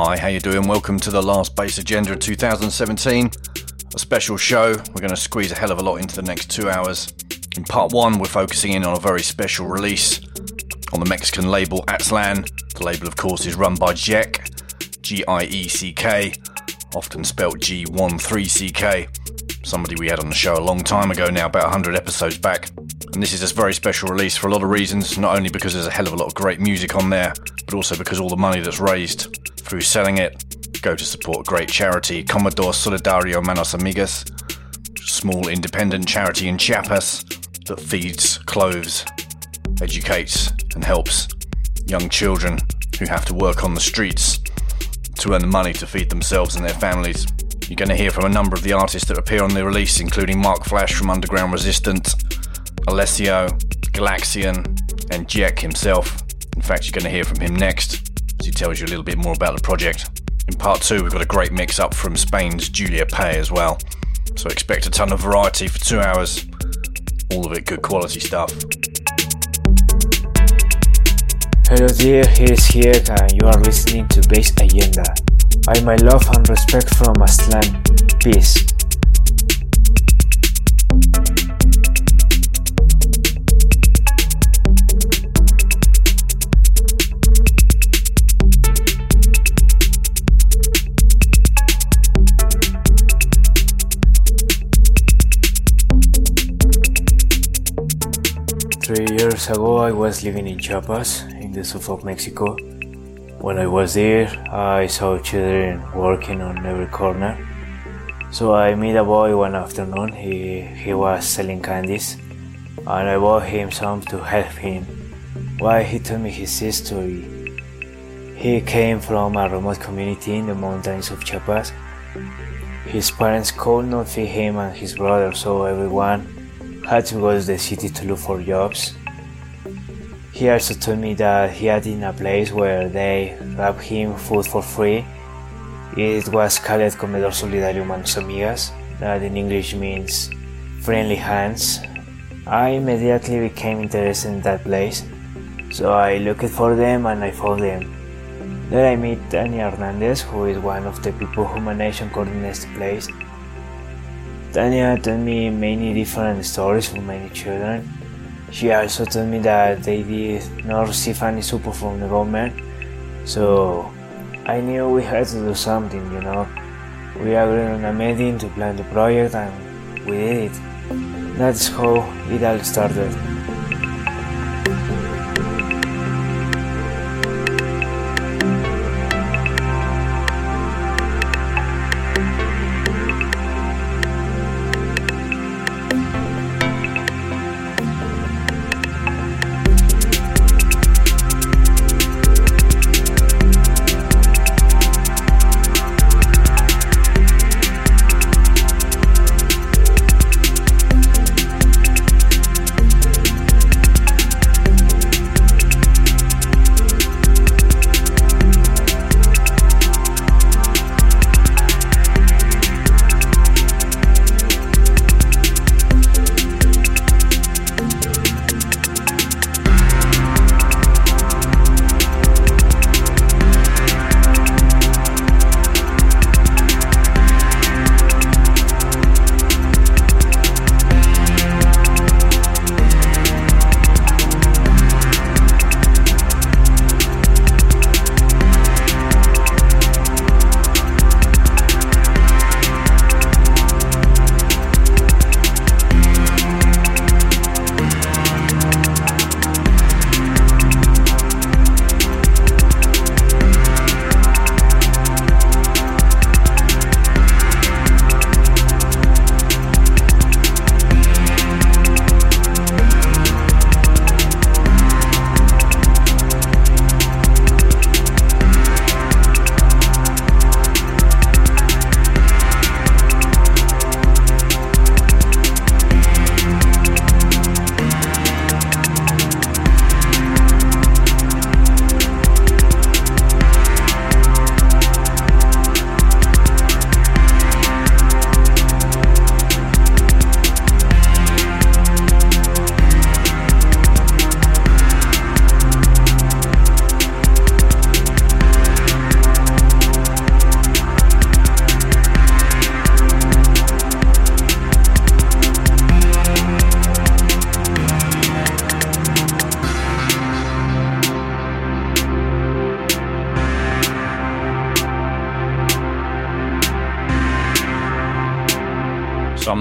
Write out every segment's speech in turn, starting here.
Hi, how you doing? Welcome to the last Bass Agenda of 2017. A special show. We're going to squeeze a hell of a lot into the next two hours. In part one, we're focusing in on a very special release on the Mexican label Aztlan. The label, of course, is run by Giec, G-I-E-C-K, often spelt G13CK. Somebody we had on the show a long time ago now, about 100 episodes back. And this is a very special release for a lot of reasons, not only because there's a hell of a lot of great music on there, but also because all the money that's raised through selling it go to support a great charity, Comedor Solidario Manos Amigas, small independent charity in Chiapas that feeds, clothes, educates, and helps young children who have to work on the streets to earn the money to feed themselves and their families. You're going to hear from a number of the artists that appear on the release, including Mark Flash from Underground Resistance, Alessio, Galaxian, and Jack himself. In fact, you're going to hear from him next as he tells you a little bit more about the project. In part two, we've got a great mix up from Spain's Julia Pé as well. So expect a ton of variety for two hours. All of it good quality stuff. Hello dear, here's Hiek and you are listening to Bass Agenda. I my love and respect from Aztlan. Peace. Three years ago, I was living in Chiapas, in the south of Mexico. When I was there, I saw children working on every corner. So I met a boy one afternoon. He, he was selling candies, and I bought him some to help him. Why he told me his history. He came from a remote community in the mountains of Chiapas. His parents could not feed him and his brother, so everyone had to go to the city to look for jobs. He also told me that he had in a place where they gave him food for free. It was called Comedor Solidario Manos Amigas, that in English means friendly hands. I immediately became interested in that place, so I looked for them and I found them. There I met Tania Hernandez, who is one of the people who manage and coordinates the place. Tanya told me many different stories from many children. She also told me that they did not receive any support from the government, so I knew we had to do something, you know. We agreed on a meeting to plan the project and we did it. That's how it all started.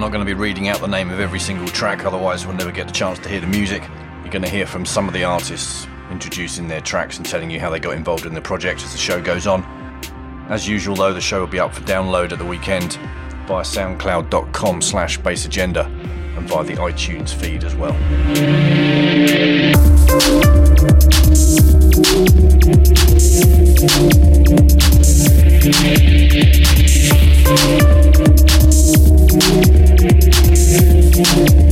Not going to be reading out the name of every single track, otherwise, we'll never get the chance to hear the music. You're going to hear from some of the artists introducing their tracks and telling you how they got involved in the project as the show goes on. As usual, though, the show will be up for download at the weekend via soundcloud.com slash bassagenda and via the iTunes feed as well. And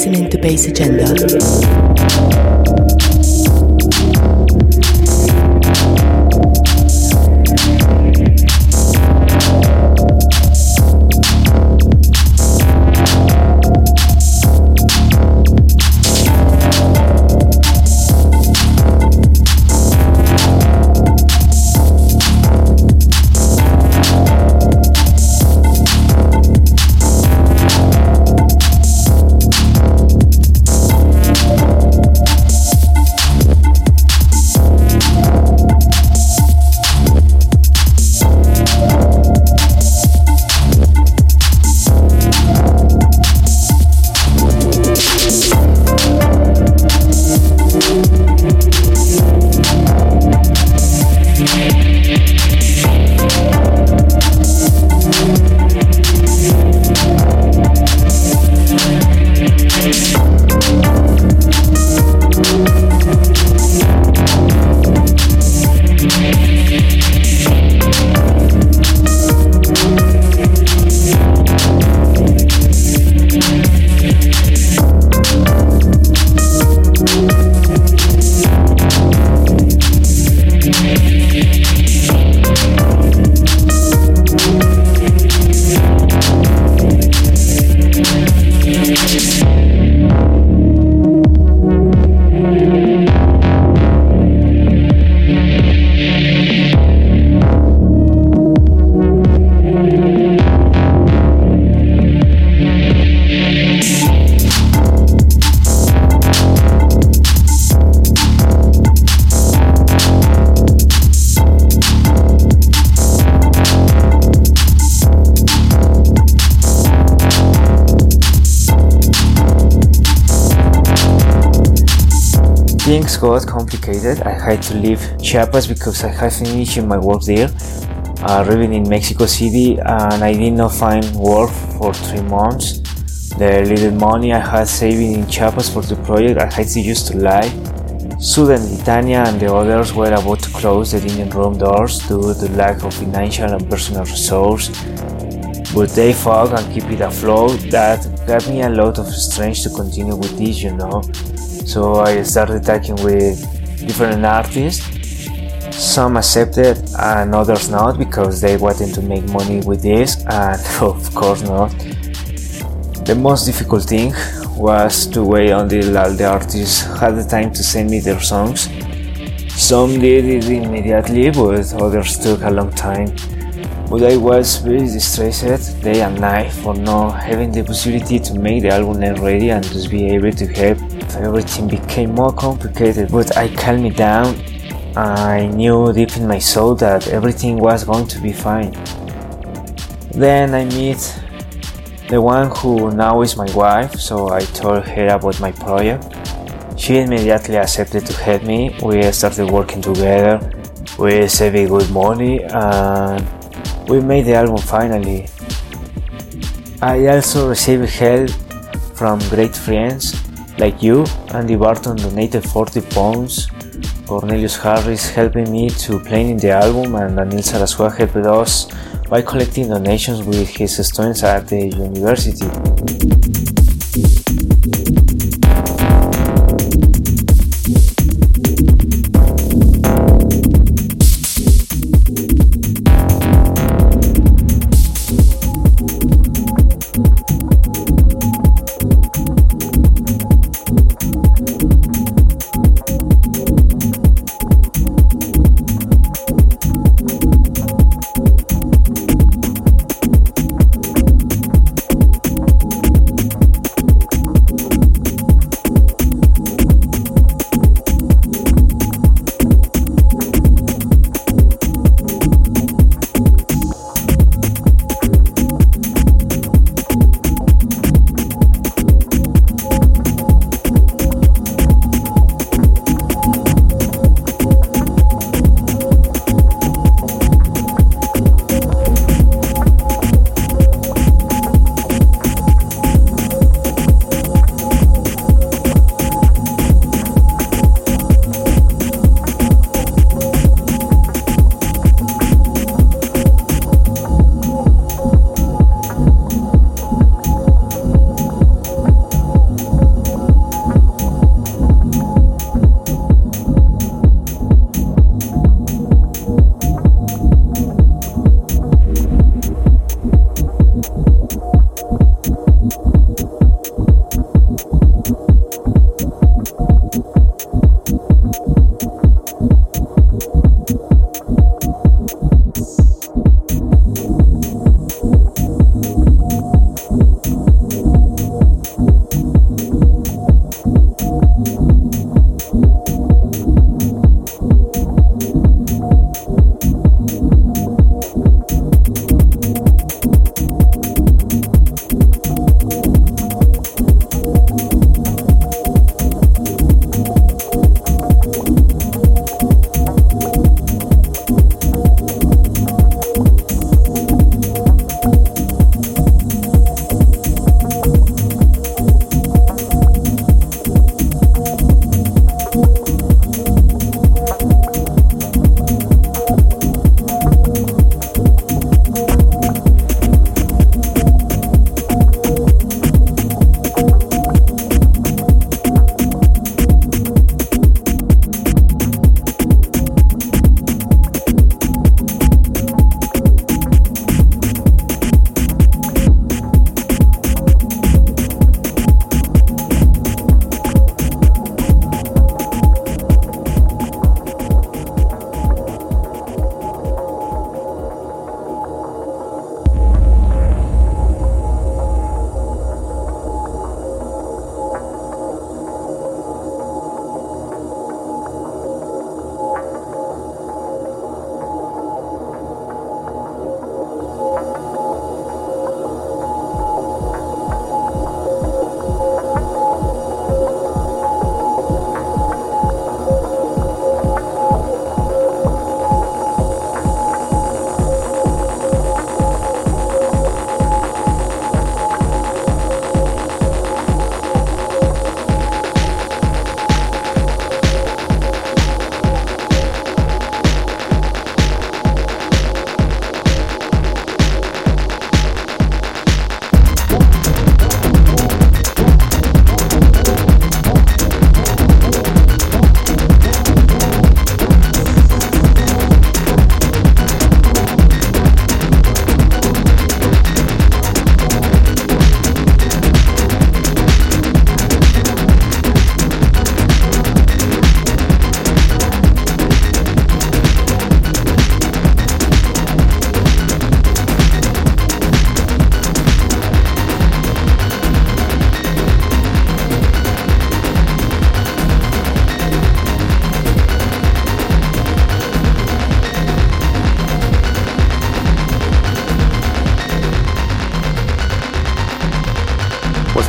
listening to Bass Agenda. I had to leave Chiapas because I had finished my work there, uh, living in Mexico City, and I did not find work for three months. The little money I had saving in Chiapas for the project I had to use to live. Sudan, Litania, and the others were about to close the dining room doors due to lack of financial and personal resource. But they fought and keep it afloat. That gave me a lot of strength to continue with this, you know. So I started talking with different artists. Some accepted and others not because they wanted to make money with this, and of course not. The most difficult thing was to wait until all the artists had the time to send me their songs. Some did it immediately, but others took a long time. But I was very distressed day and night for not having the possibility to make the album ready and to be able to help everything became more complicated, but I calmed me down. I knew deep in my soul that everything was going to be fine. Then I meet the one who now is my wife, so I told her about my project. She immediately accepted to help me. We started working together. We saved good money and we made the album finally. I also received help from great friends like you, Andy Barton donated 40 pounds Cornelius Harris helping me to planning the album and Daniel Sarasua helped us by collecting donations with his students at the university.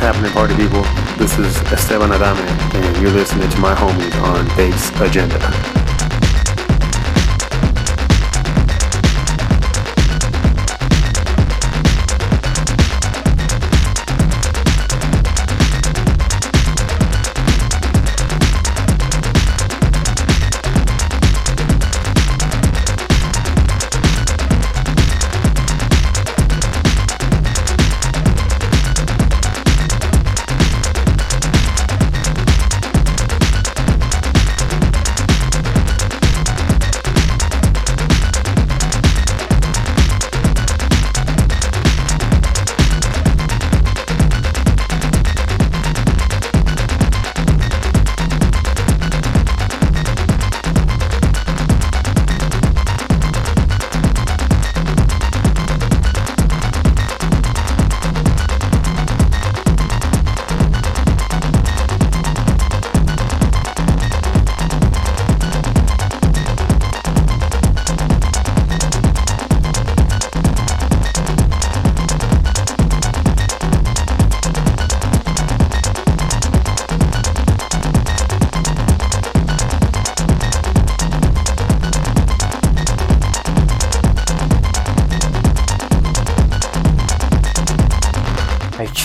happening, party people? This is Esteban Adame, and you're listening to my homies on Bass Agenda.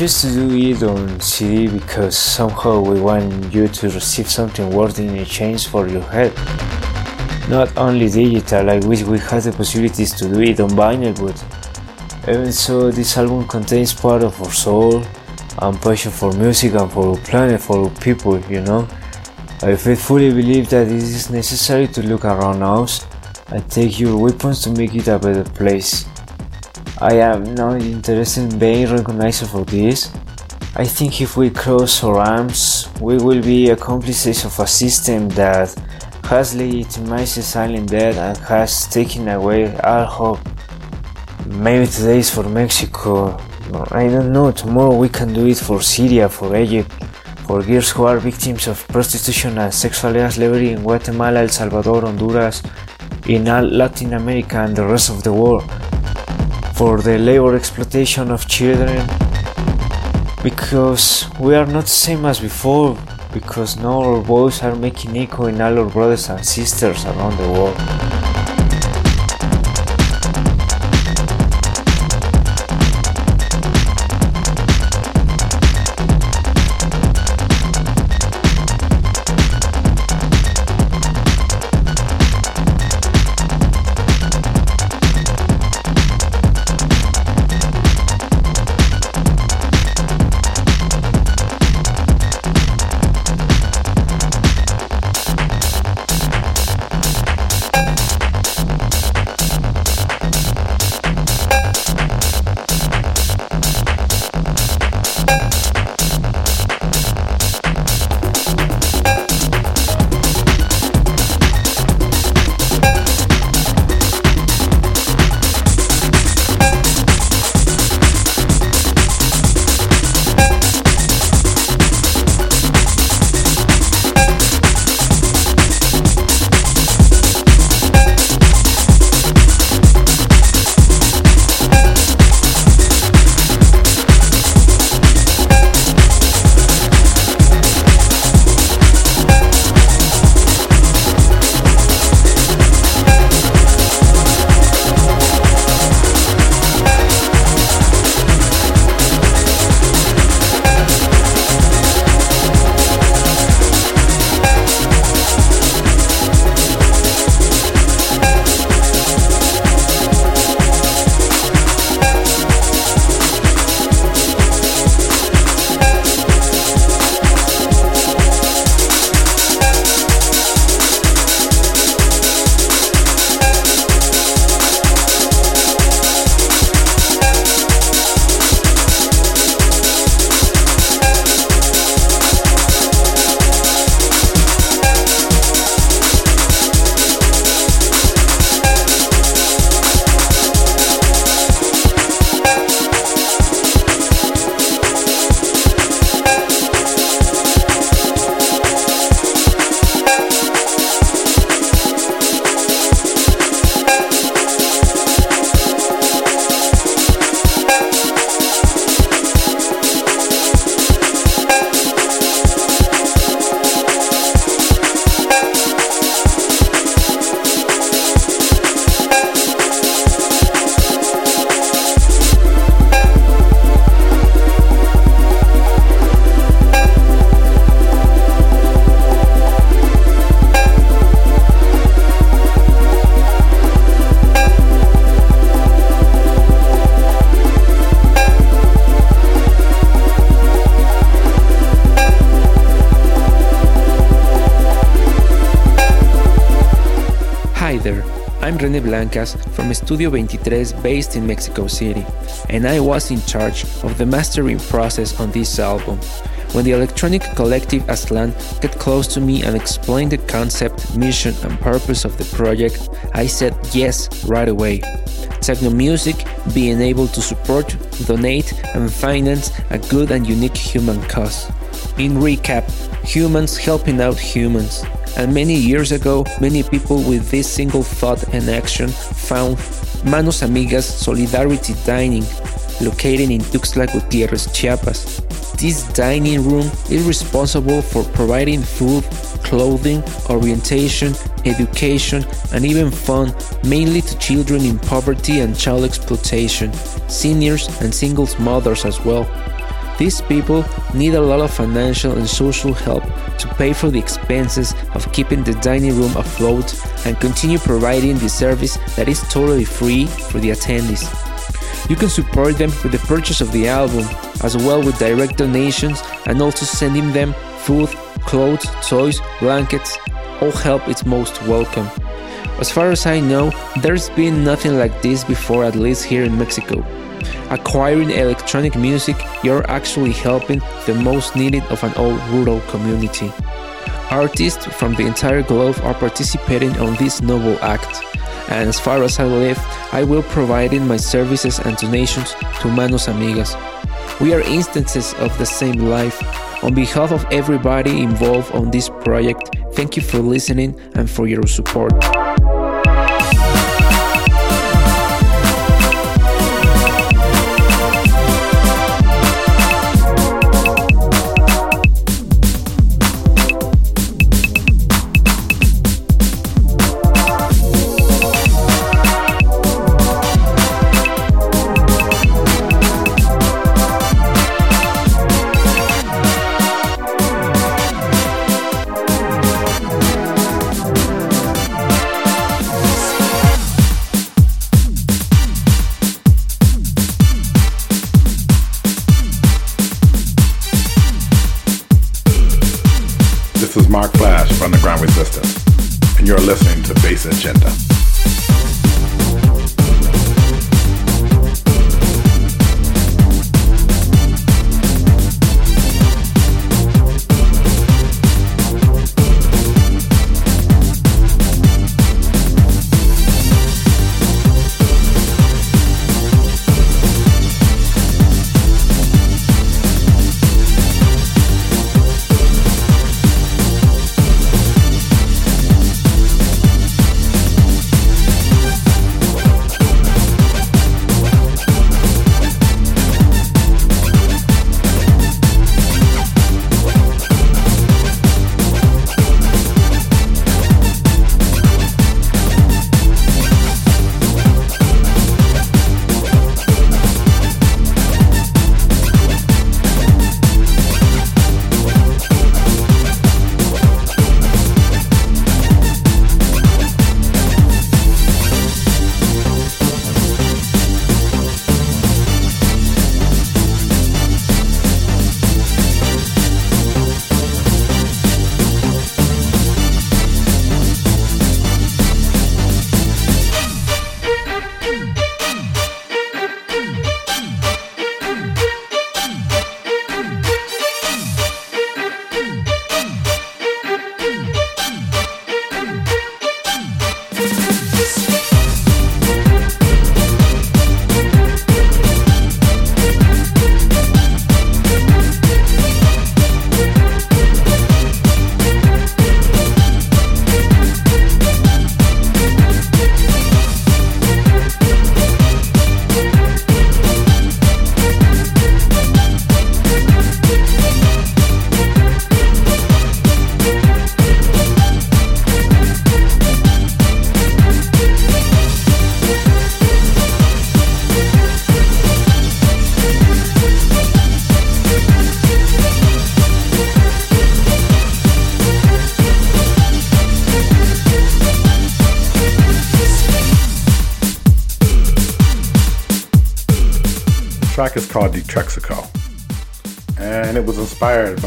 Choose to do it on CD because somehow we want you to receive something worth in exchange for your help. Not only digital, I wish we had the possibilities to do it on vinyl, but even so, this album contains part of our soul and passion for music and for our planet, for our people, you know. I faithfully believe that it is necessary to look around us and take your weapons to make it a better place. I am not interested in being recognized for this. I think if we cross our arms, we will be accomplices of a system that has legitimized silent death and has taken away all hope. Maybe today is for Mexico. I don't know. Tomorrow we can do it for Syria, for Egypt, for girls who are victims of prostitution and sexual slavery in Guatemala, El Salvador, Honduras, in all Latin America and the rest of the world, for the labor exploitation of children. Because we are not the same as before, because now our voices are making echo in all our brothers and sisters around the world. Blancas from Studio 23 based in Mexico City, and I was in charge of the mastering process on this album. When the electronic collective Aztlan got close to me and explained the concept, mission, and purpose of the project, I said yes right away. Techno music being able to support, donate, and finance a good and unique human cause. In recap, humans helping out humans. And many years ago, many people with this single thought and action found Manos Amigas Solidarity Dining, located in Tuxtla Gutierrez, Chiapas. This dining room is responsible for providing food, clothing, orientation, education, and even fun mainly to children in poverty and child exploitation, seniors, and singles mothers as well. These people need a lot of financial and social help pay for the expenses of keeping the dining room afloat and continue providing the service that is totally free for the attendees. You can support them with the purchase of the album, as well with direct donations and also sending them food, clothes, toys, blankets. All help is most welcome. As far as I know, there's been nothing like this before, at least here in Mexico. Acquiring electronic music, you're actually helping the most needed of an old rural community. Artists from the entire globe are participating on this noble act, and as far as I live, I will providing my services and donations to Manos Amigas. We are instances of the same life. On behalf of everybody involved on this project, thank you for listening and for your support. Track is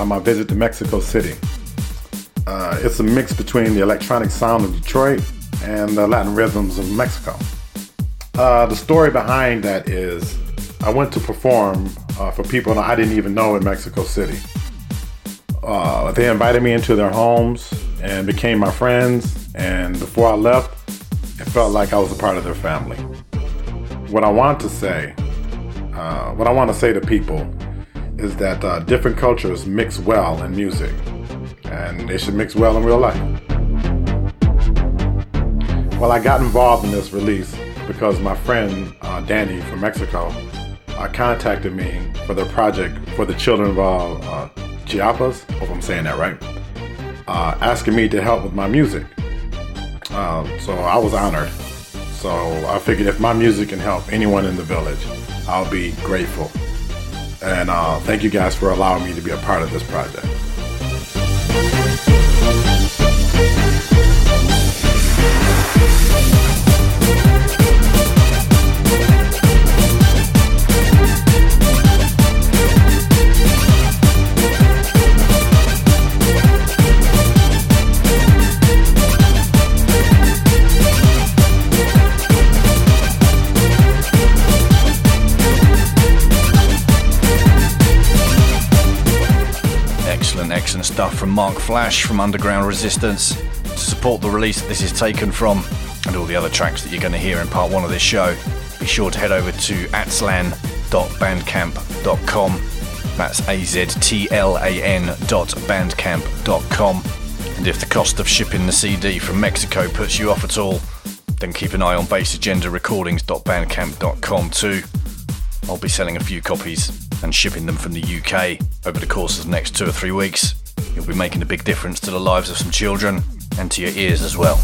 by my visit to Mexico City. Uh, it's a mix between the electronic sound of Detroit and the Latin rhythms of Mexico. Uh, the story behind that is I went to perform uh, for people I didn't even know in Mexico City. Uh, they invited me into their homes and became my friends, and before I left, it felt like I was a part of their family. What I want to say uh, what I want to say to people that uh, different cultures mix well in music, and they should mix well in real life. Well, I got involved in this release because my friend uh, Danny from Mexico uh, contacted me for the project for the children of uh, Chiapas. Hope I'm saying that right. asking me to help with my music. so I was honored. So I figured if my music can help anyone in the village, I'll be grateful. And uh, thank you guys for allowing me to be a part of this project. Excellent stuff from Mark Flash from Underground Resistance. To support the release that this is taken from and all the other tracks that you're going to hear in part one of this show, be sure to head over to aztlan.bandcamp.com. That's A Z T L A N.bandcamp.com. And if the cost of shipping the CD from Mexico puts you off at all, then keep an eye on bassagendarecordings.bandcamp.com too. I'll be selling a few copies and shipping them from the UK over the course of the next two or three weeks. You'll be making a big difference to the lives of some children and to your ears as well.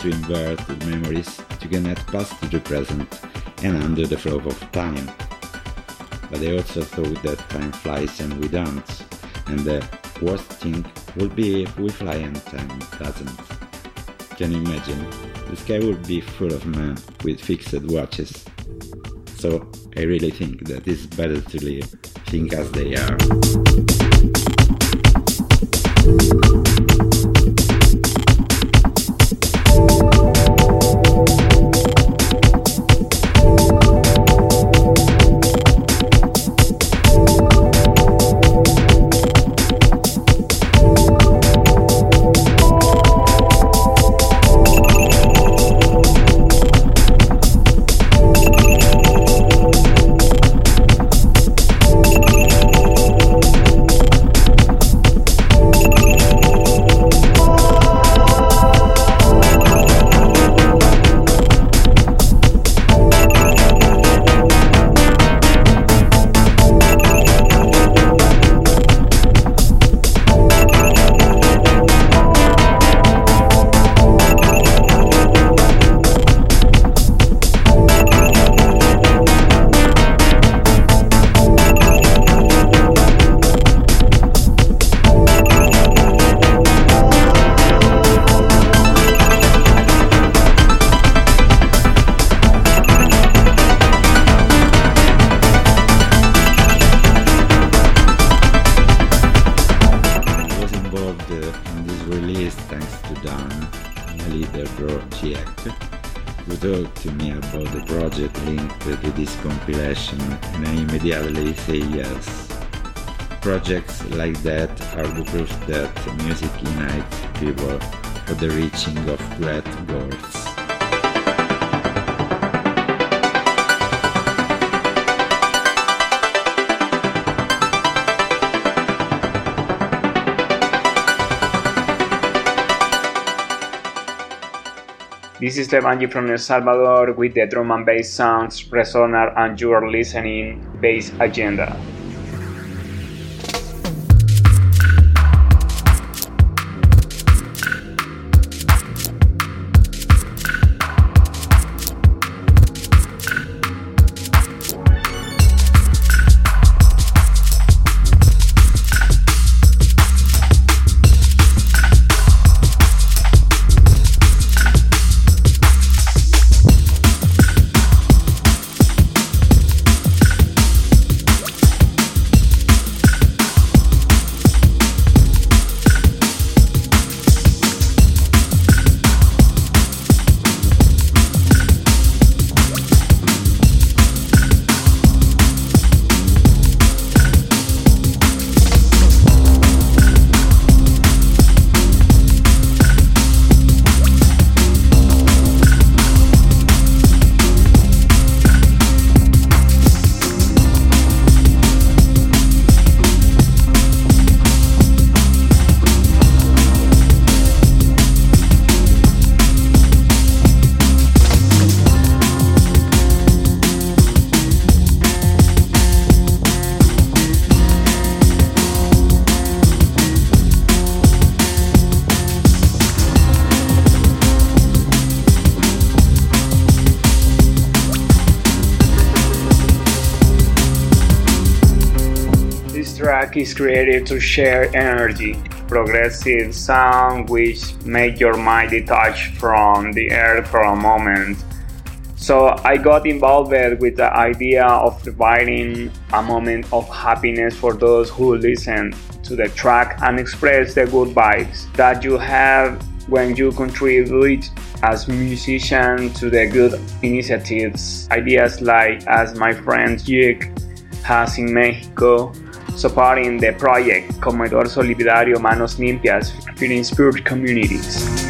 To invert the memories to connect past to the present and under the flow of time. But I also thought that time flies and we don't, and the worst thing would be if we fly and time doesn't. Can you imagine? The sky would be full of men with fixed watches. So I really think that it's better to live things as they are. Projects like that are the proof that music unites people for the reaching of great goals. This is Lebanjy from El Salvador with the drum and bass sounds Resonar and you are listening Bass Agenda. Is created to share energy, progressive sound which make your mind detach from the earth for a moment. So I got involved with the idea of providing a moment of happiness for those who listen to the track and express the good vibes that you have when you contribute as musician to the good initiatives. Ideas like as my friend Jake has in Mexico supporting the project Comedor Solidario Manos Limpias feeding spirit communities.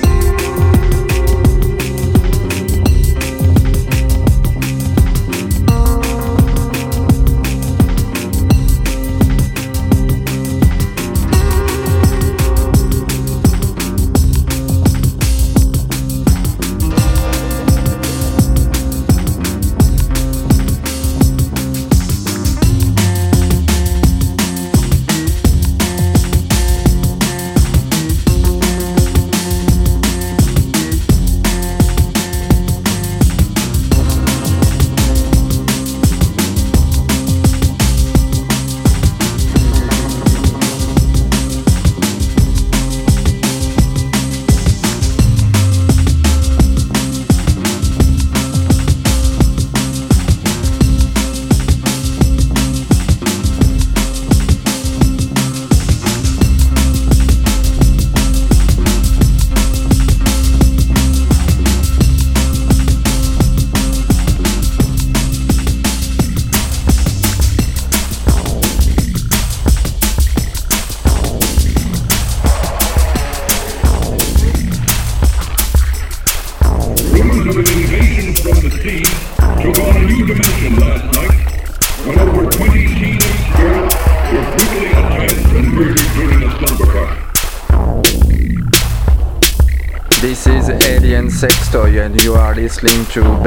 Listening to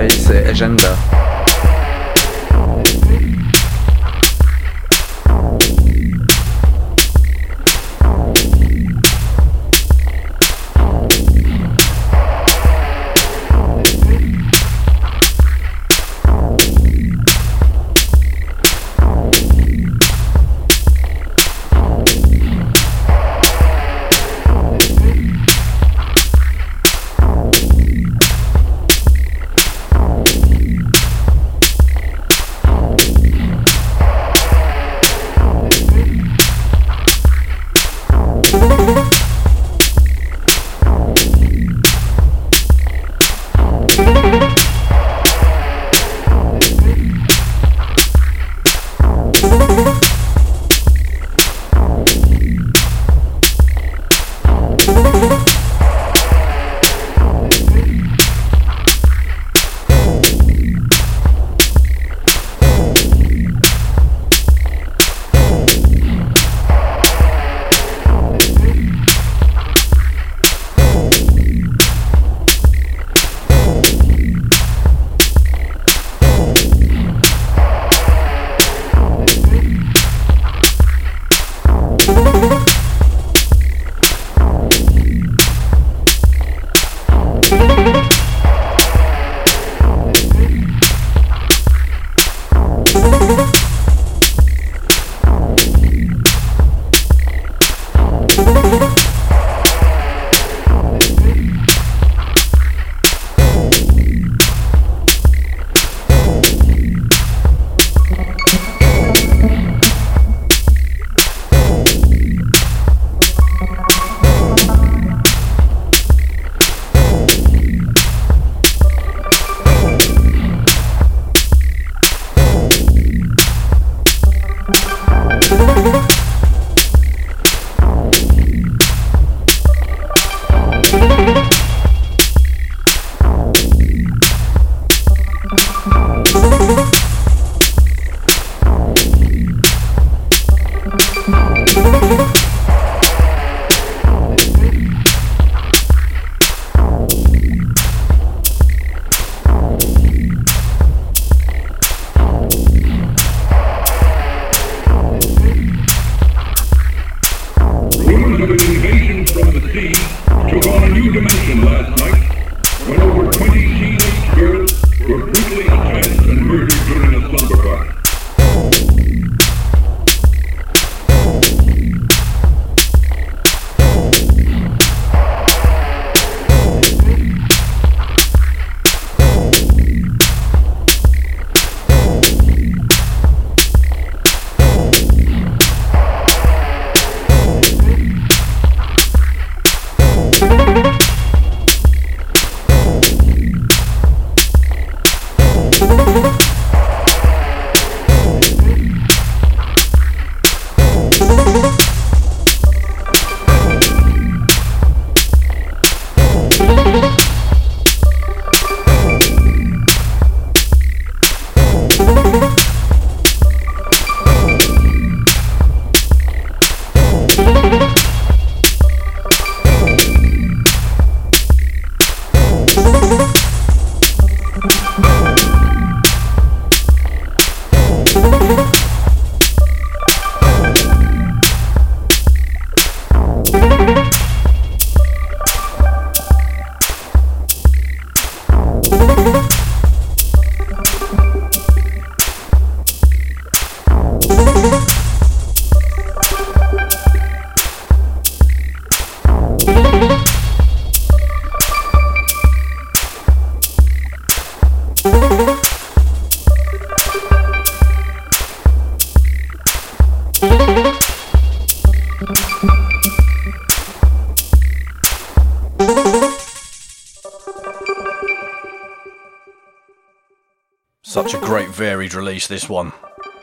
release, this one,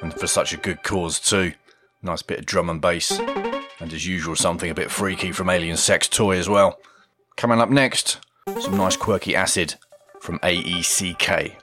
and for such a good cause, too. Nice bit of drum and bass, and as usual, something a bit freaky from Aliensextoy as well. Coming up next, some nice quirky acid from AECK.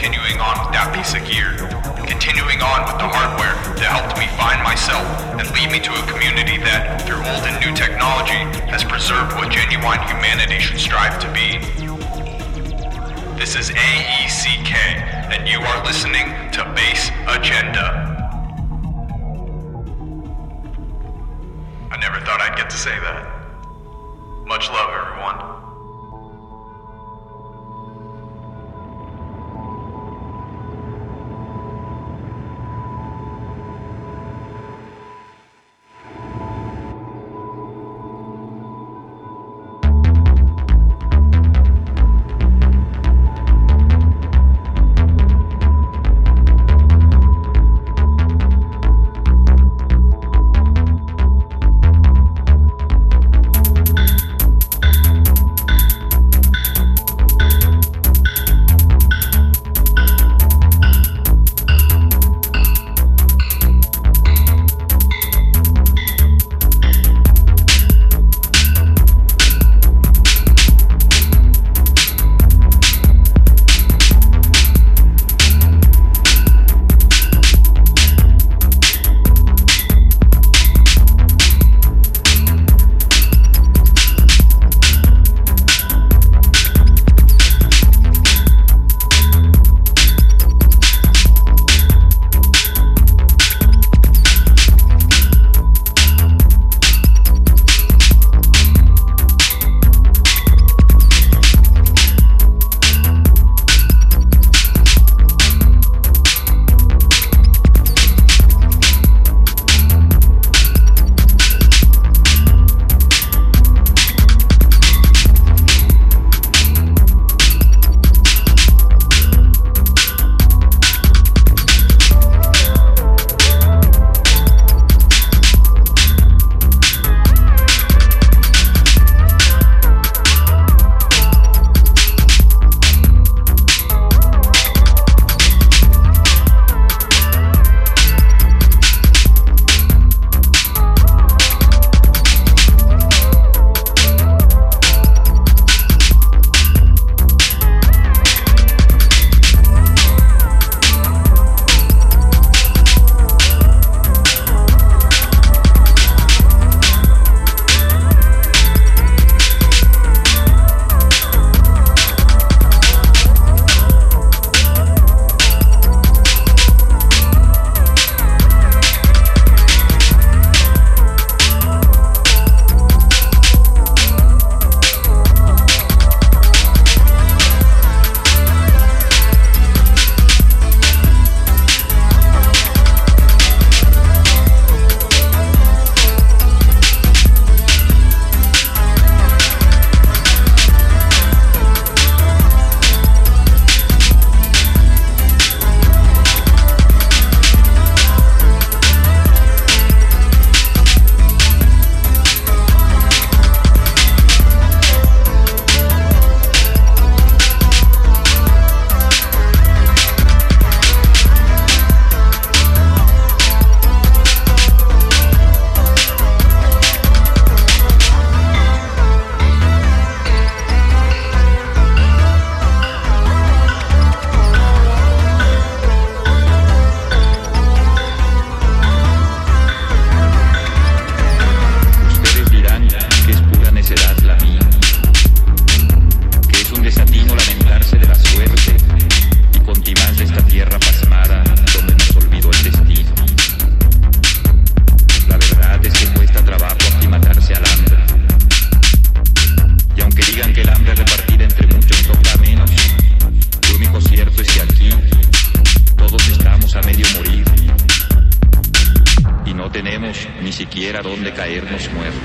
continuing on with that piece of gear, continuing on with the hardware that helped me find myself and lead me to a community that, through old and new technology, has preserved what genuine humanity should strive to be. This is AECK, and you are listening to Bass Agenda. I never thought I'd get to say that. Much love, everyone. Caernos muertos.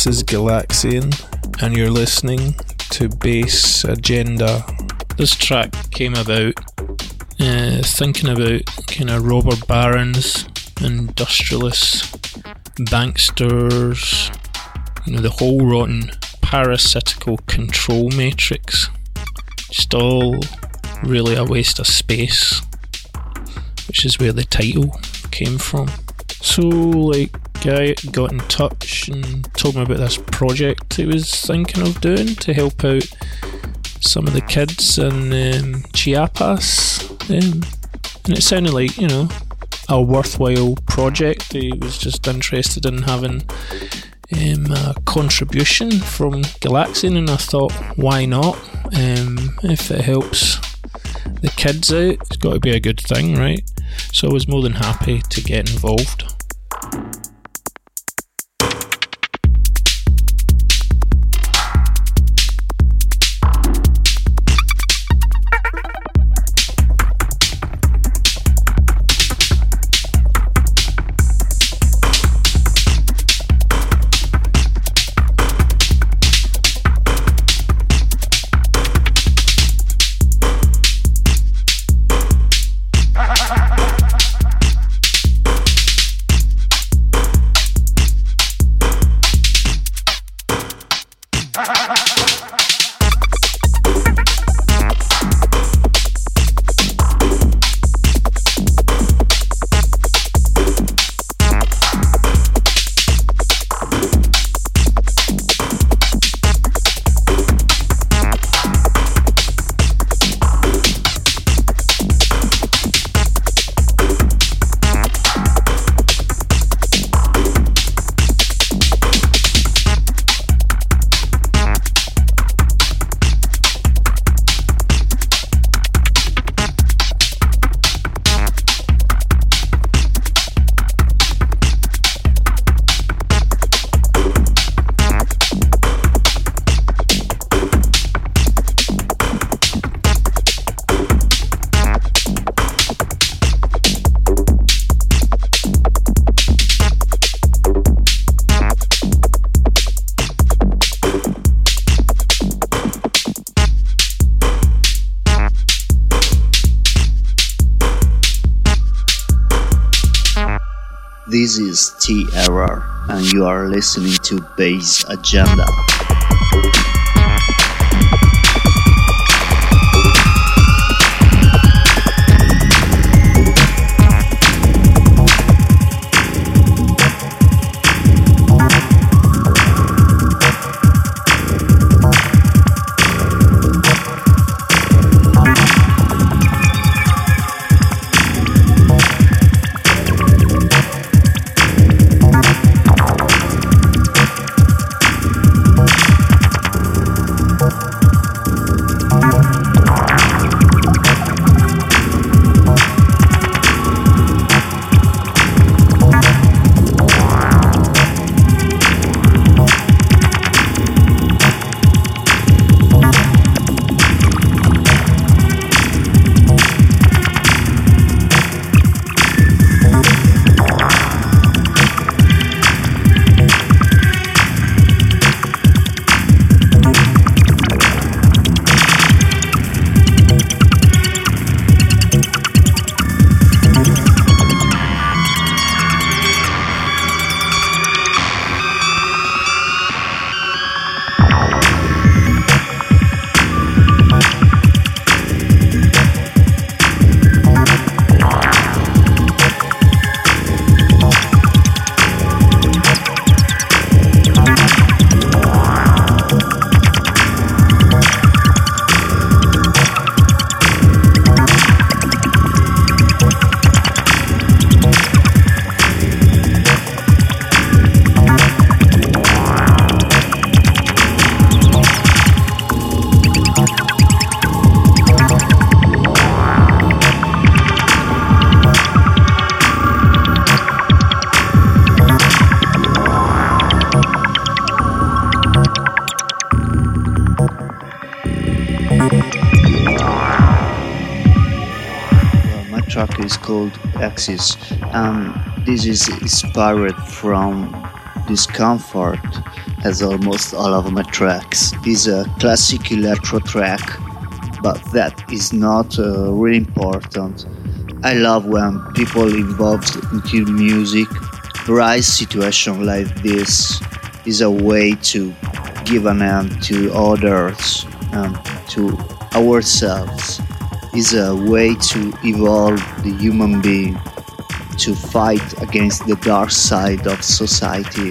This is Galaxian, and you're listening to Bass Agenda. This track came about uh, thinking about kind of robber barons, industrialists, banksters, you know, the whole rotten parasitical control matrix. Just all really a waste of space, which is where the title came from. So, like, guy got in touch and told me about this project he was thinking of doing to help out some of the kids in um, Chiapas. Um, and it sounded like, you know, a worthwhile project. He was just interested in having um, a contribution from Galaxian, and I thought, why not? Um, if it helps the kids out, it's got to be a good thing, right? So I was more than happy to get involved. This is T/Error, and you are listening to Bass Agenda. And this is inspired from Discomfort, as almost all of my tracks. It's a classic electro track, but that is not uh, really important. I love when people involved into music rise situation like this is a way to give an end to others and to ourselves is a way to evolve the human being to fight against the dark side of society,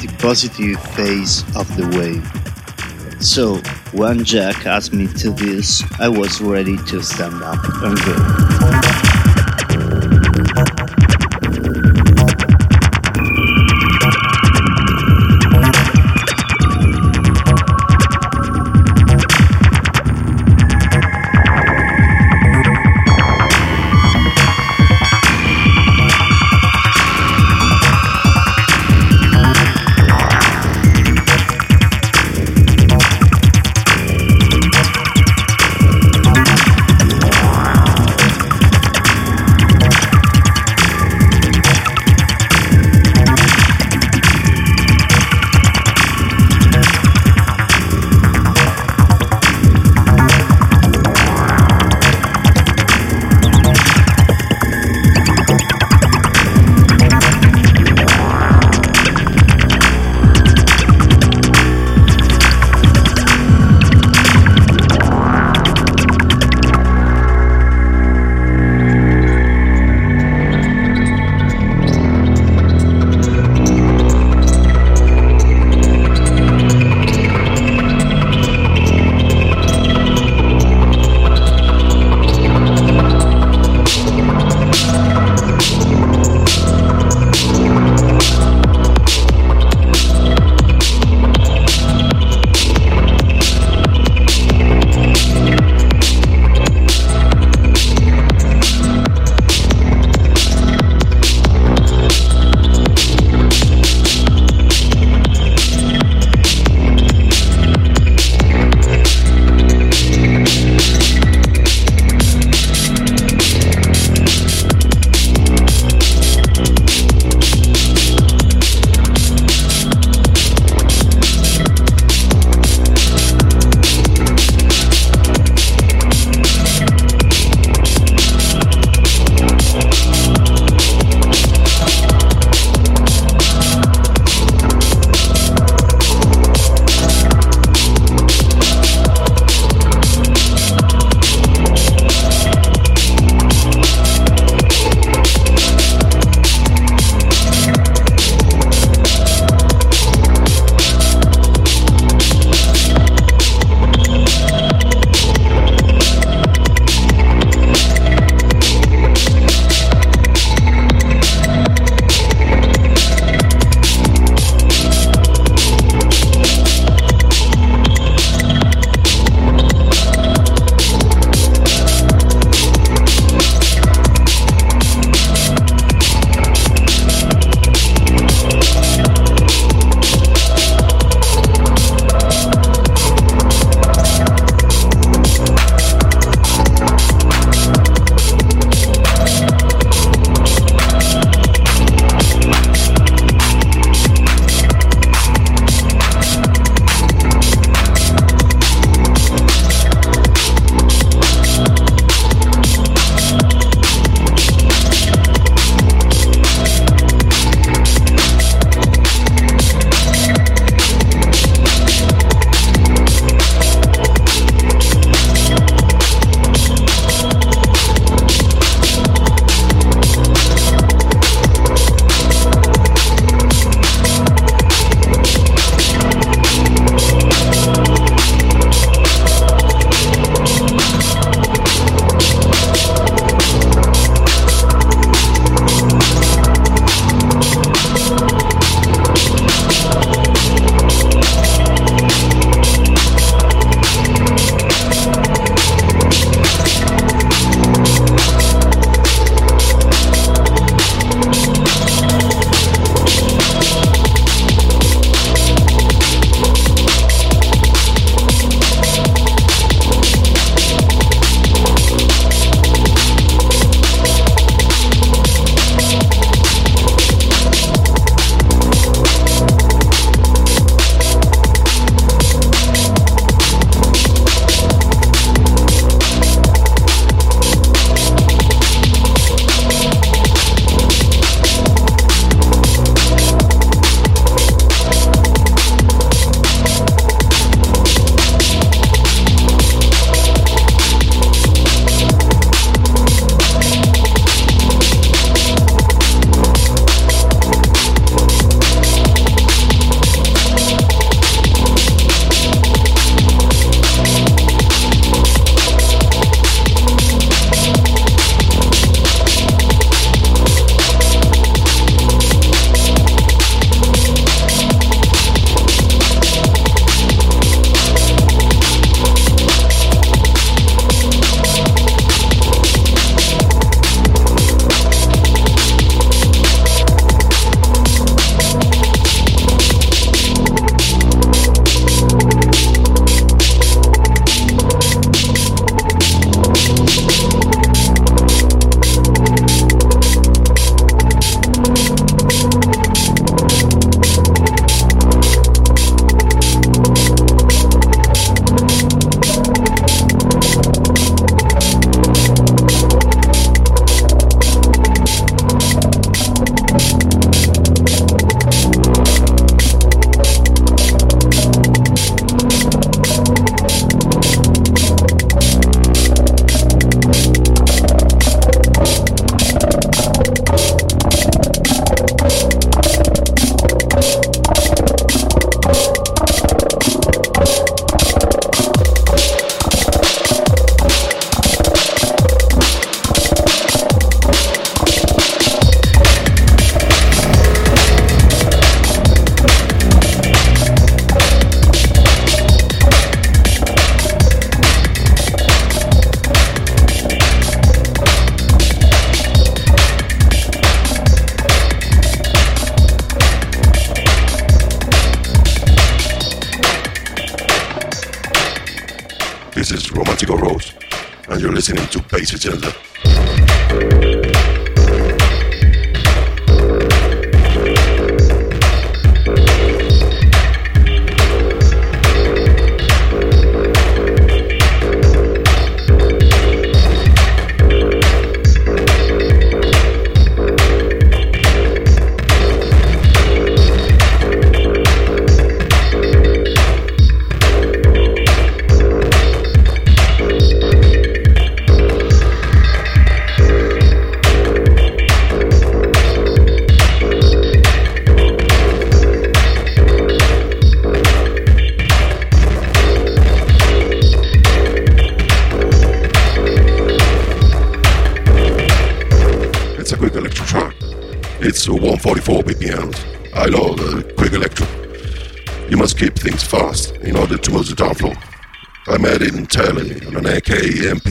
the positive phase of the wave. So, when Jack asked me to this, I was ready to stand up and go.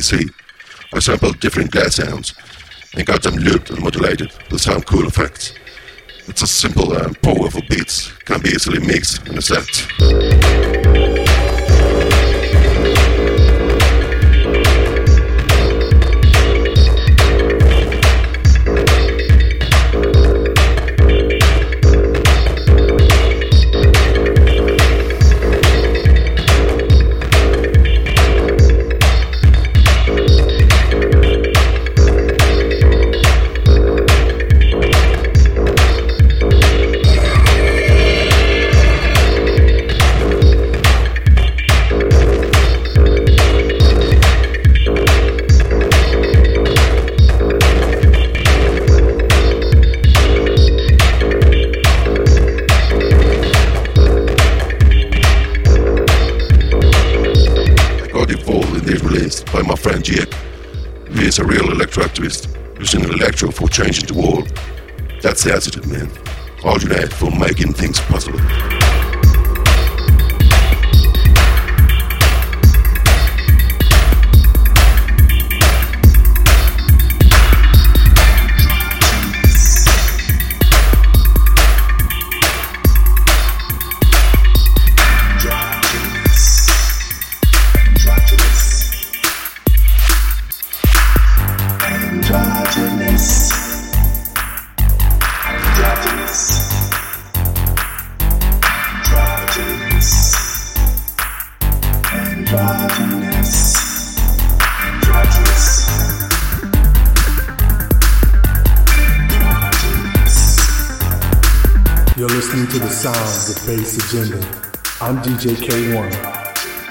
MPC. I sampled different gas sounds and got them looped and modulated with some cool effects. It's a simple and powerful beats, can be easily mixed in a set. 1998. He is a real electro activist using electro for changing the world. That's the attitude, man. Alternate for making things possible. Bass Agenda. I'm DJ K1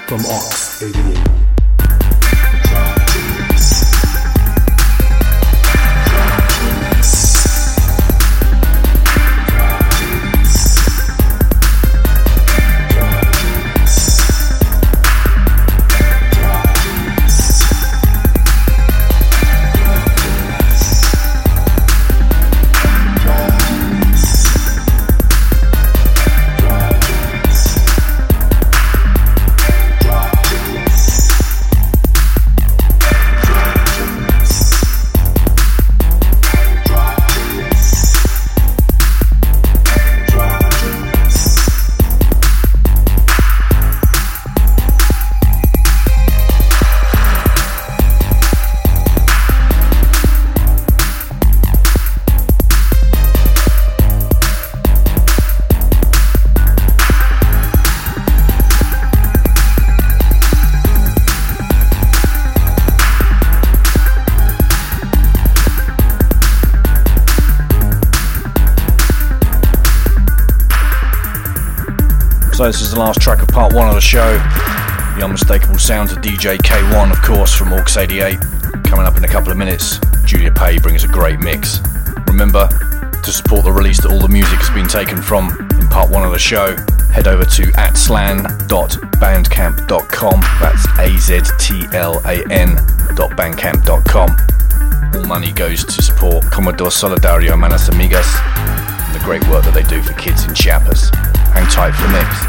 from Aux 88. Show. The unmistakable sounds of DJ K1, of course, from Aux 88. Coming up in a couple of minutes, Julia Pé brings a great mix. Remember, to support the release that all the music has been taken from in part one of the show, head over to aztlan.bandcamp.com. That's A Z T L A N.bandcamp.com. All money goes to support Comedor Solidario Manos Amigas and the great work that they do for kids in Chiapas. Hang tight for the mix.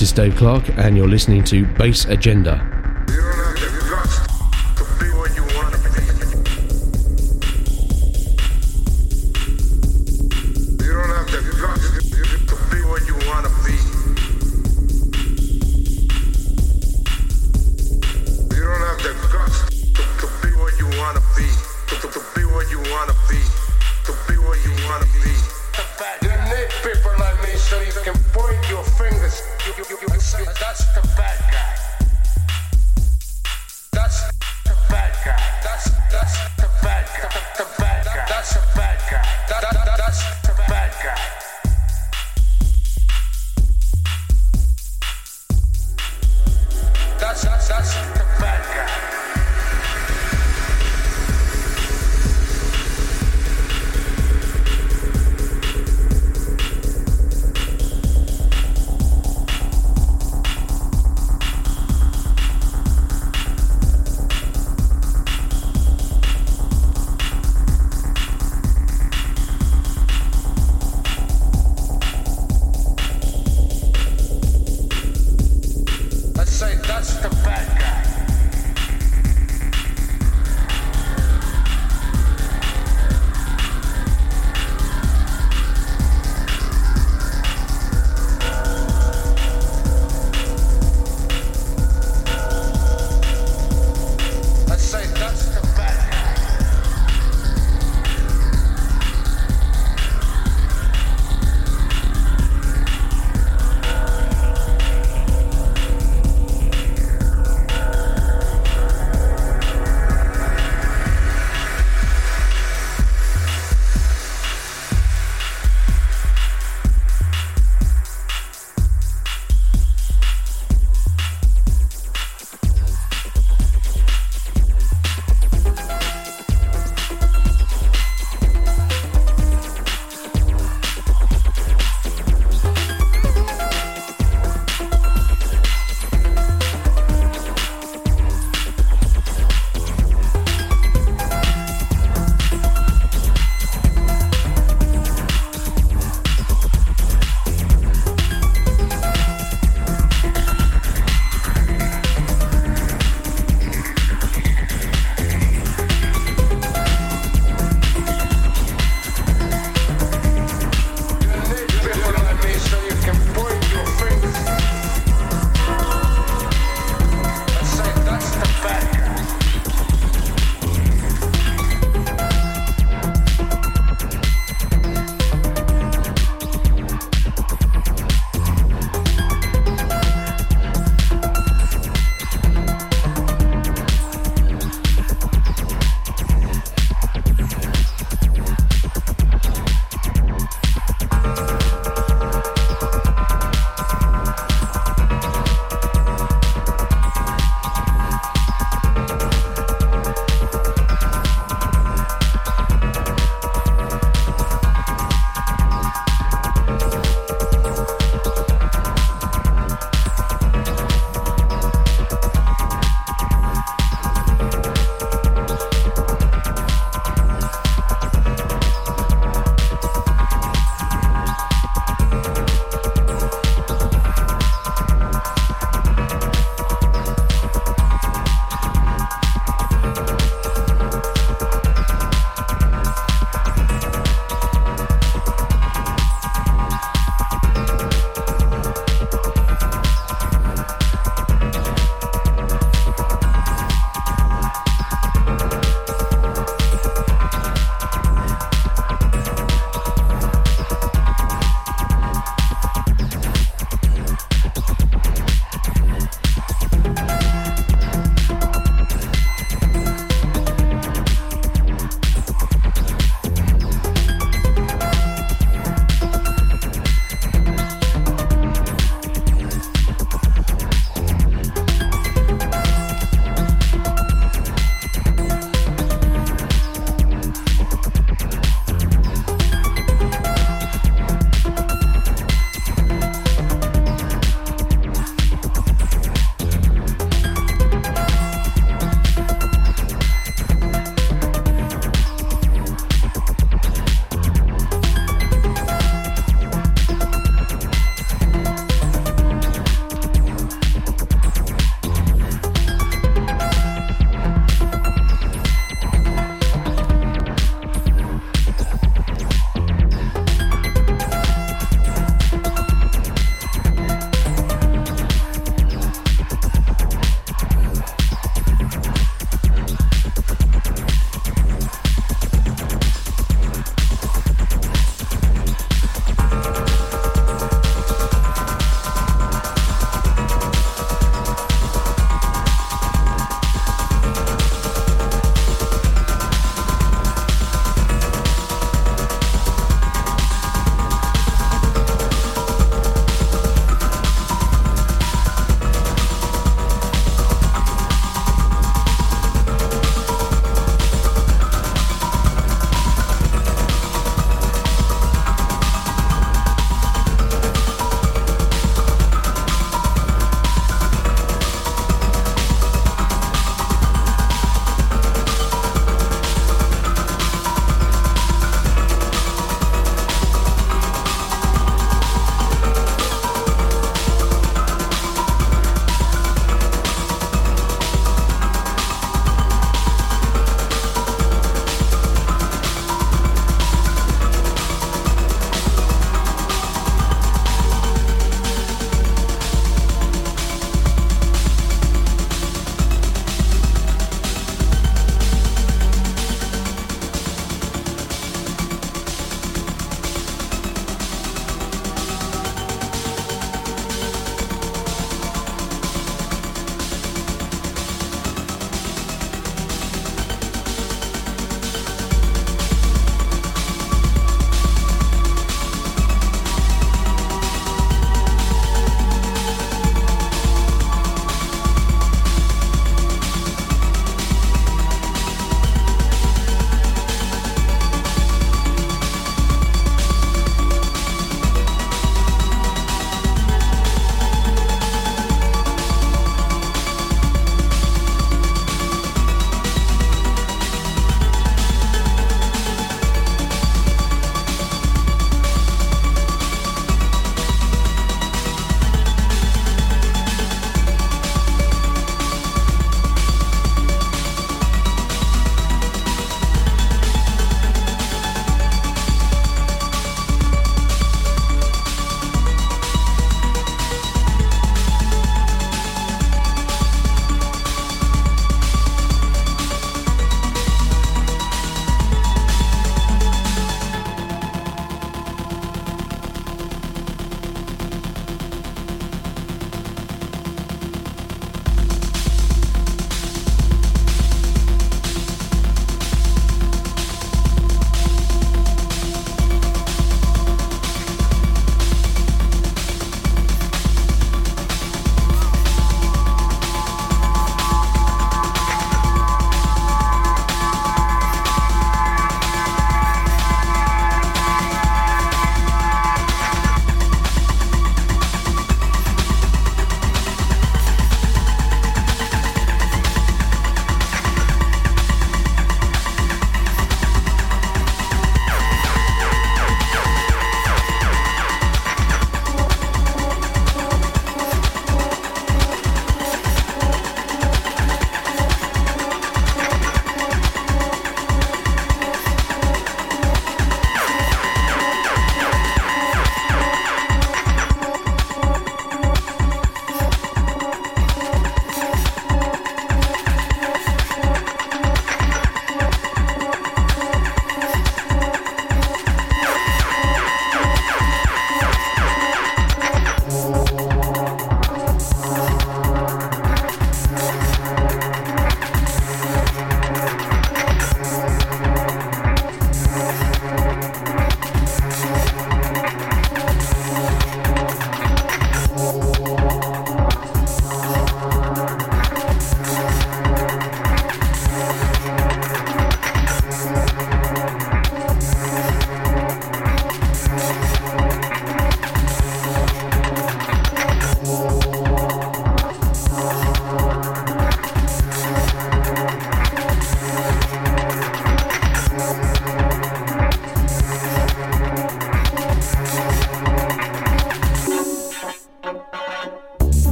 This is Dave Clarke, and you're listening to Bass Agenda.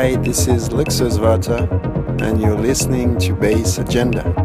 Hi, this is Luxus Vata, and you're listening to Bass Agenda.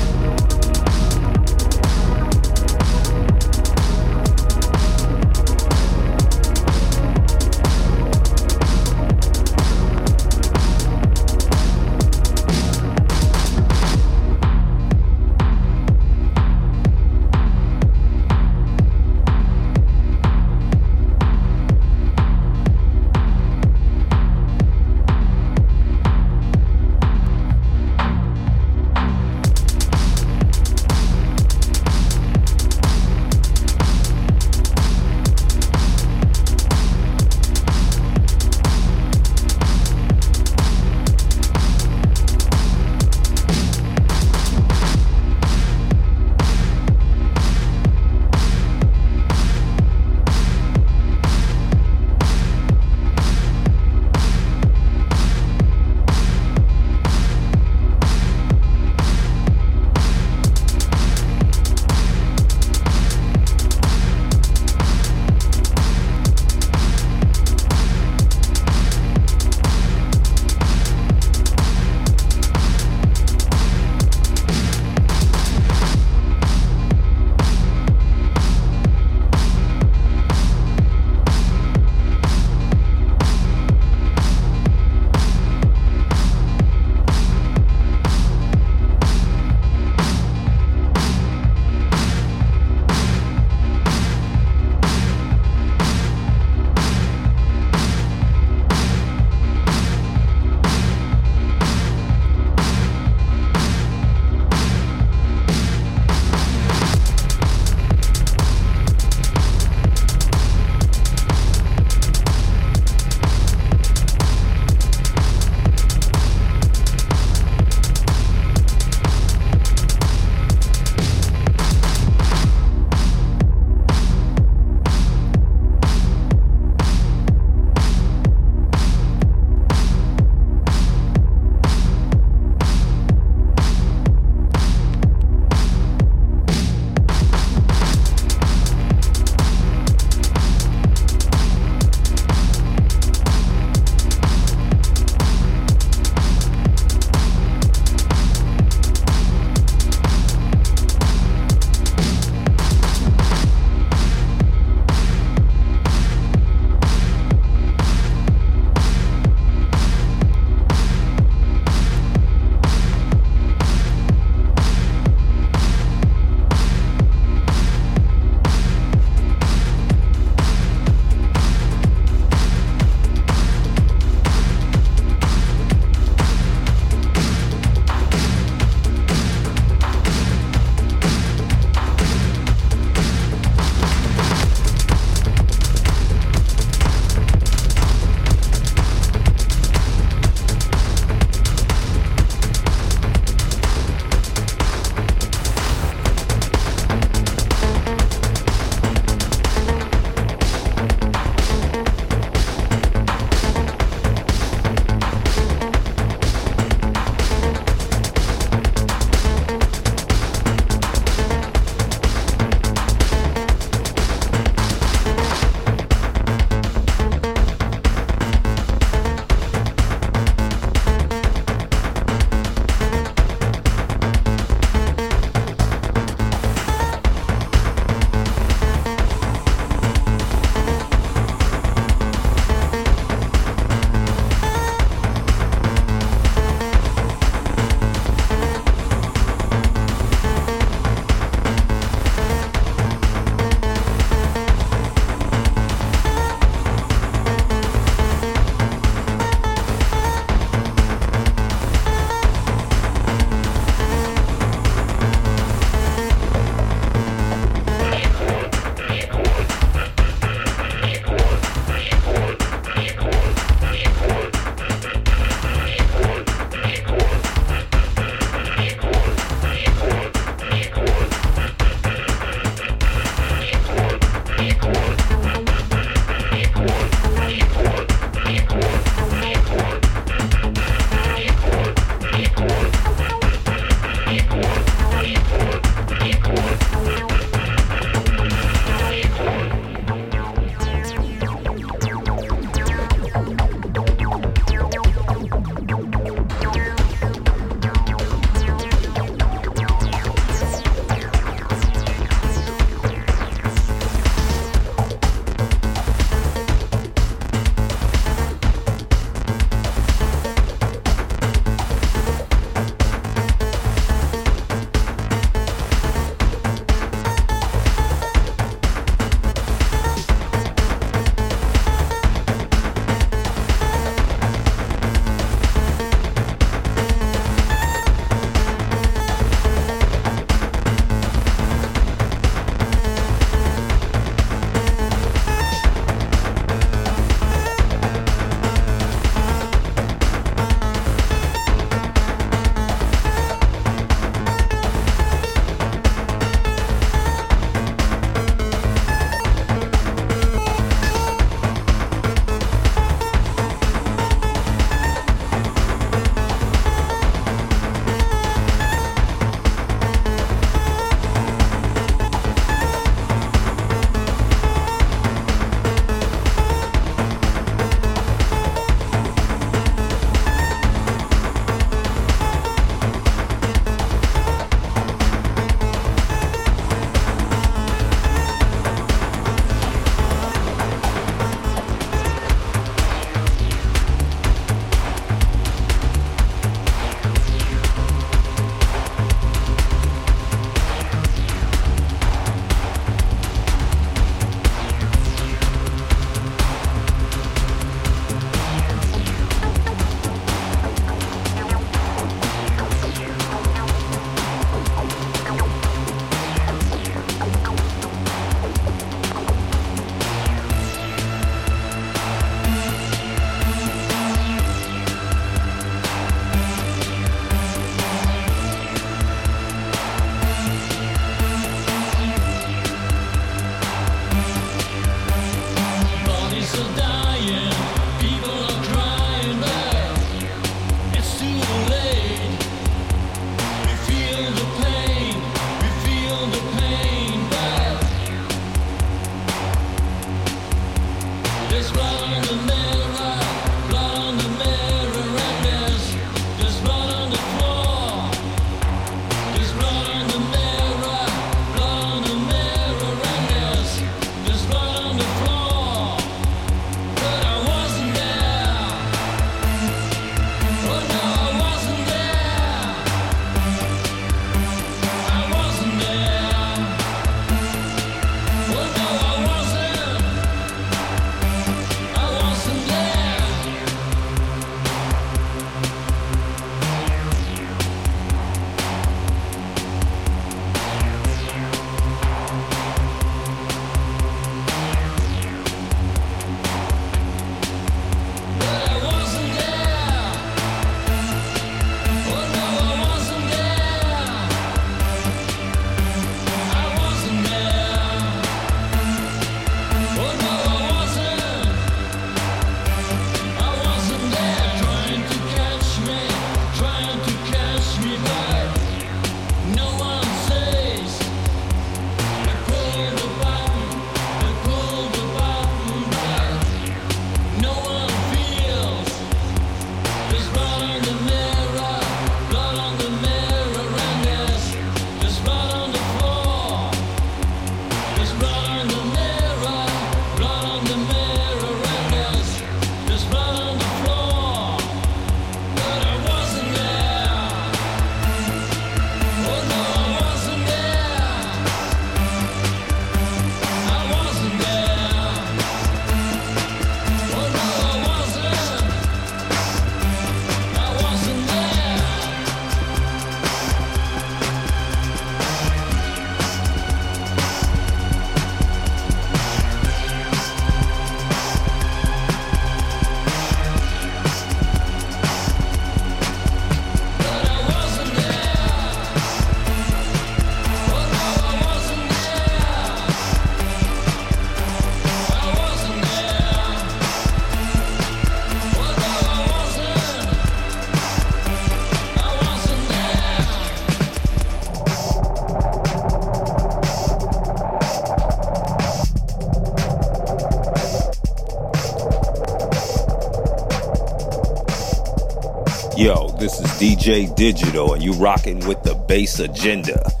DJ Digital, and you rocking with the Bass Agenda.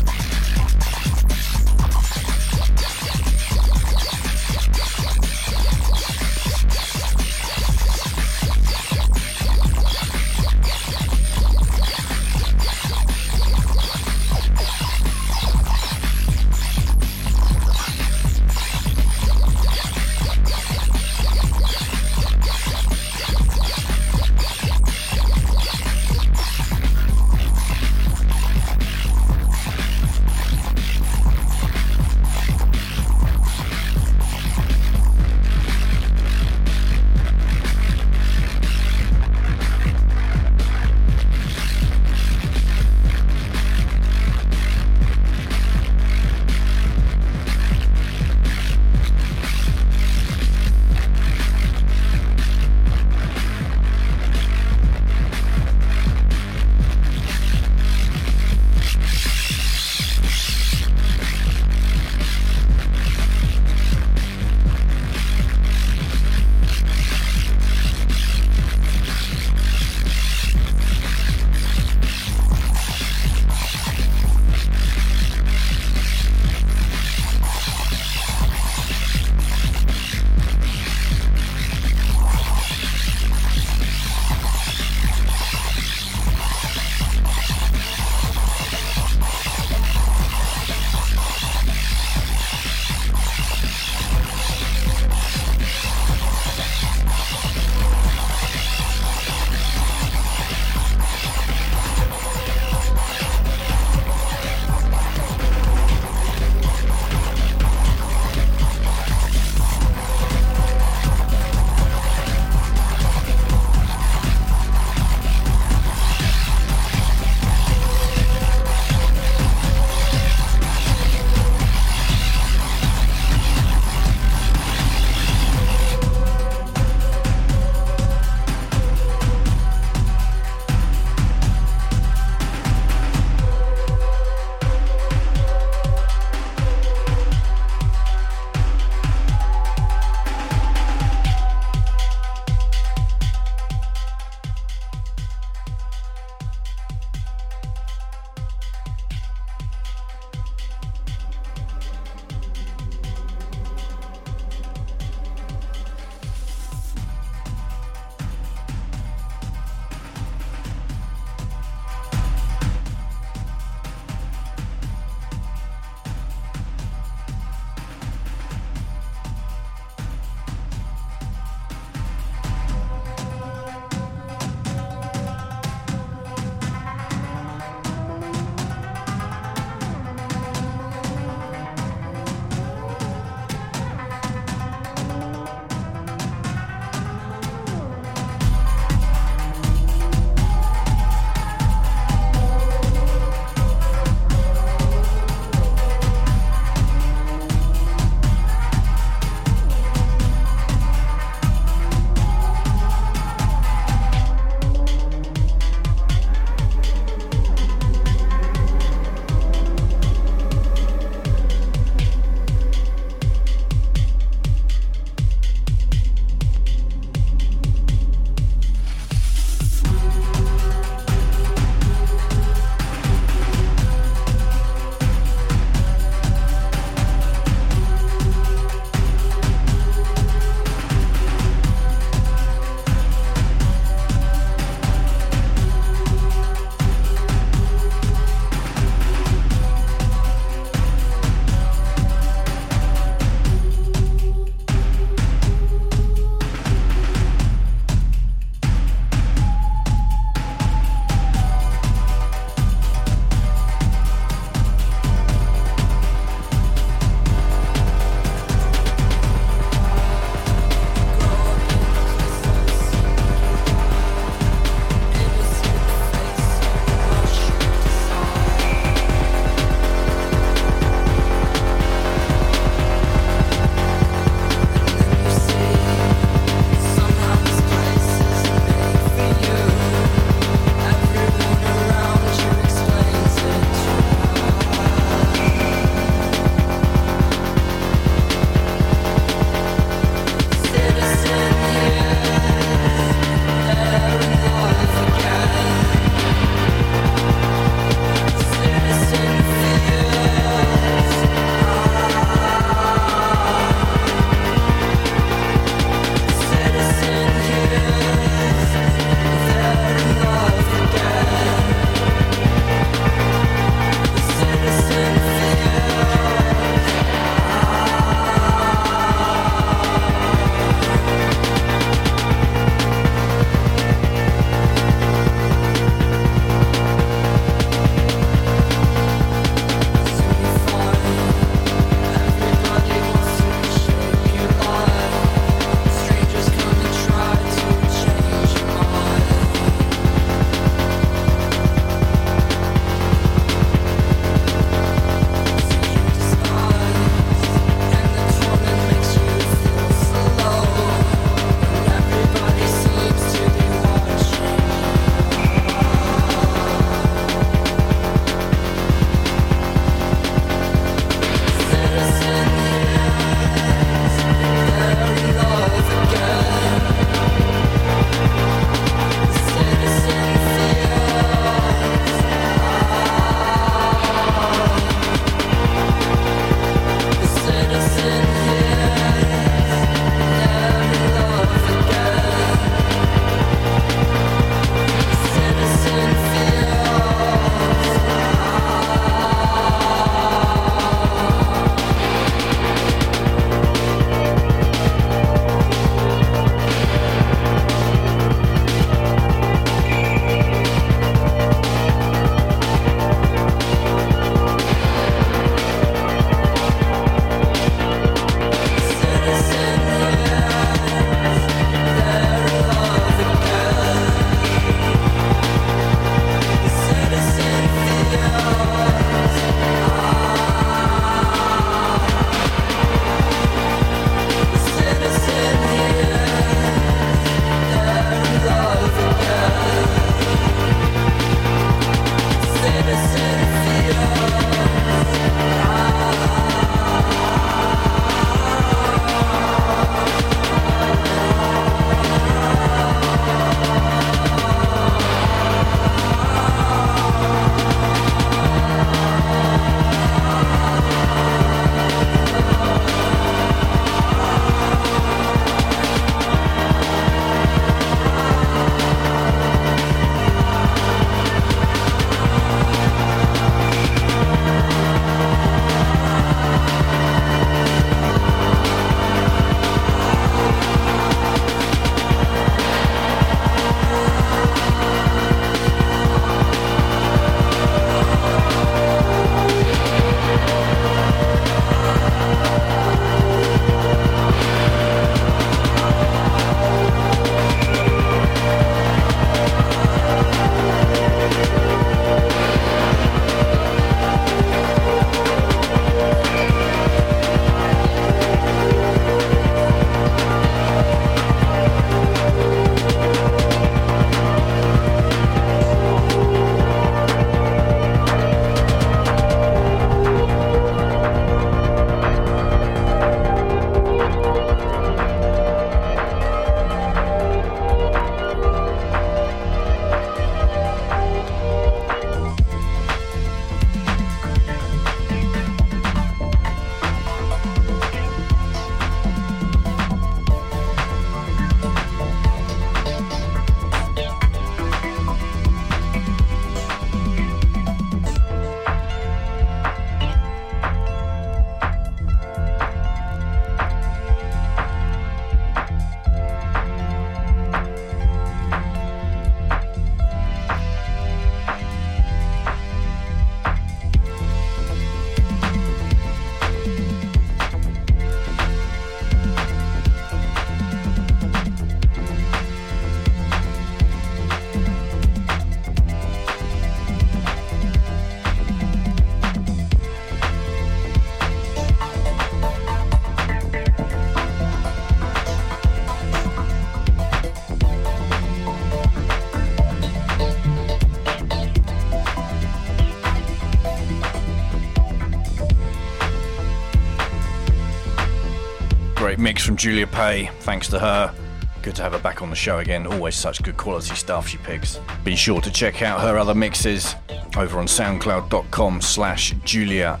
Mix from Julia Pé. Thanks to her. Good to have her back on the show again. Always such good quality stuff she picks. Be sure to check out her other mixes over on soundcloud.com slash julia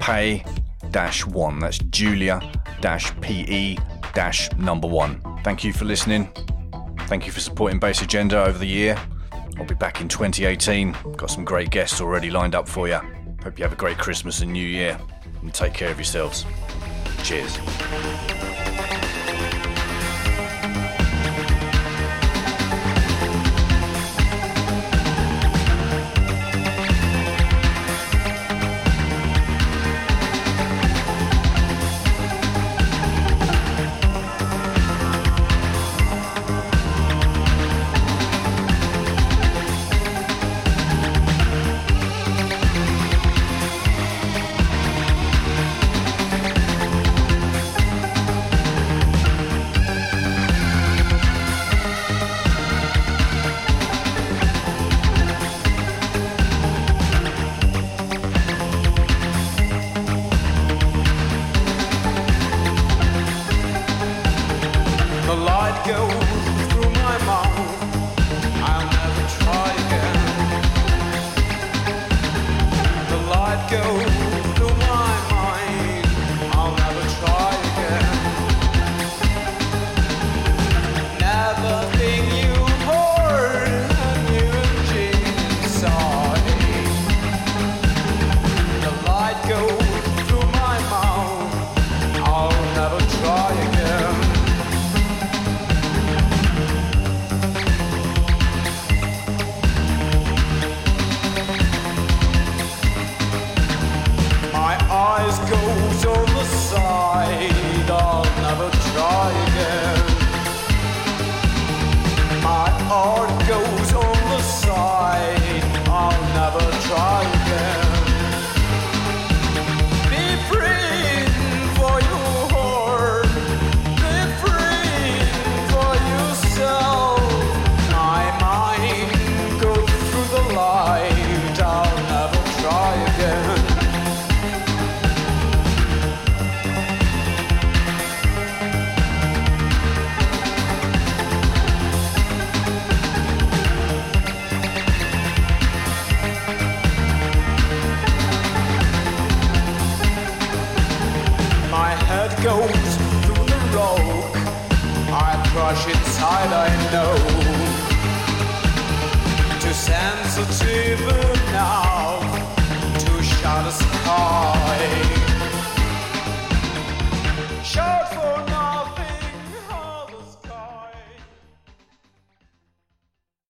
pe dash one. That's julia dash pe dash number one. Thank you for listening. Thank you for supporting Bass Agenda over the year. I'll be back in 2018. Got some great guests already lined up for you. Hope you have a great Christmas and New Year. And take care of yourselves. Sanchez.